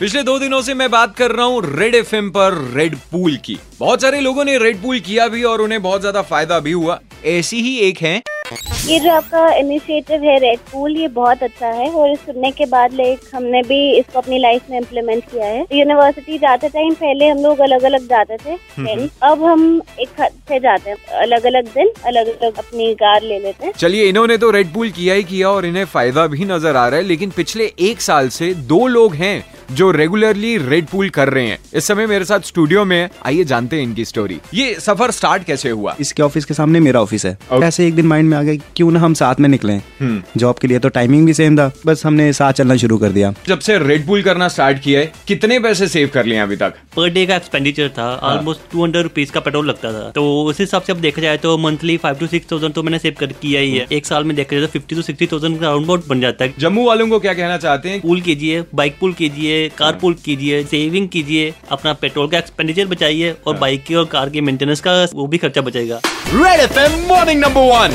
पिछले दो दिनों से मैं बात कर रहा हूँ रेड एफएम पर रेड पूल की। बहुत सारे लोगों ने रेड पूल किया भी और उन्हें बहुत ज़्यादा फ़ायदा भी हुआ। ऐसी ही एक है। ये जो आपका इनिशिएटिव है रेड पूल ये बहुत अच्छा है और सुनने के बाद लाइक हमने भी इसको अपनी लाइफ में इम्प्लीमेंट किया है। यूनिवर्सिटी जाते टाइम पहले हम लोग अलग अलग जाते थे अब हम एक से जाते हैं अलग अलग दिन अलग अलग अपनी कार ले लेते हैं। चलिए इन्होंने तो रेड पूल किया ही किया और इन्हें फ़ायदा भी नज़र आ रहा है लेकिन पिछले एक साल से दो लोग हैं जो रेगुलरली रेड पूल कर रहे हैं। इस समय मेरे साथ स्टूडियो में आइए जानते हैं इनकी स्टोरी ये सफ़र स्टार्ट कैसे हुआ? इसके ऑफ़िस के सामने मेरा ऑफ़िस है। Okay. ऐसे एक दिन माइंड में आ गया क्यों ना हम साथ में निकलें? जॉब के लिए तो टाइमिंग भी सेम था बस हमने साथ चलना शुरू कर दिया। जब से रेड पूल करना स्टार्ट किया है कितने पैसे सेव कर लिए अभी तक? पर डे का एक्सपेंडिचर था ऑलमोस्ट टू हंड्रेड रुपीज़ का पेट्रोल लगता था। तो उस हिसाब से अब देखा जाए तो monthly five two six thousand तो मैंने सेव कर किया ही है। एक साल में देखा जाए तो fifty two sixty thousand round about बन जाता है। जम्मू वालों को क्या कहना चाहते हैं? पूल कीजिए बाइक पूल कीजिए कार पूल कीजिए सेविंग कीजिए अपना पेट्रोल का एक्सपेंडिचर बचाइए और बाइक की और कार के मेंटेनेंस का वो भी खर्चा बचेगा। Red FM morning number one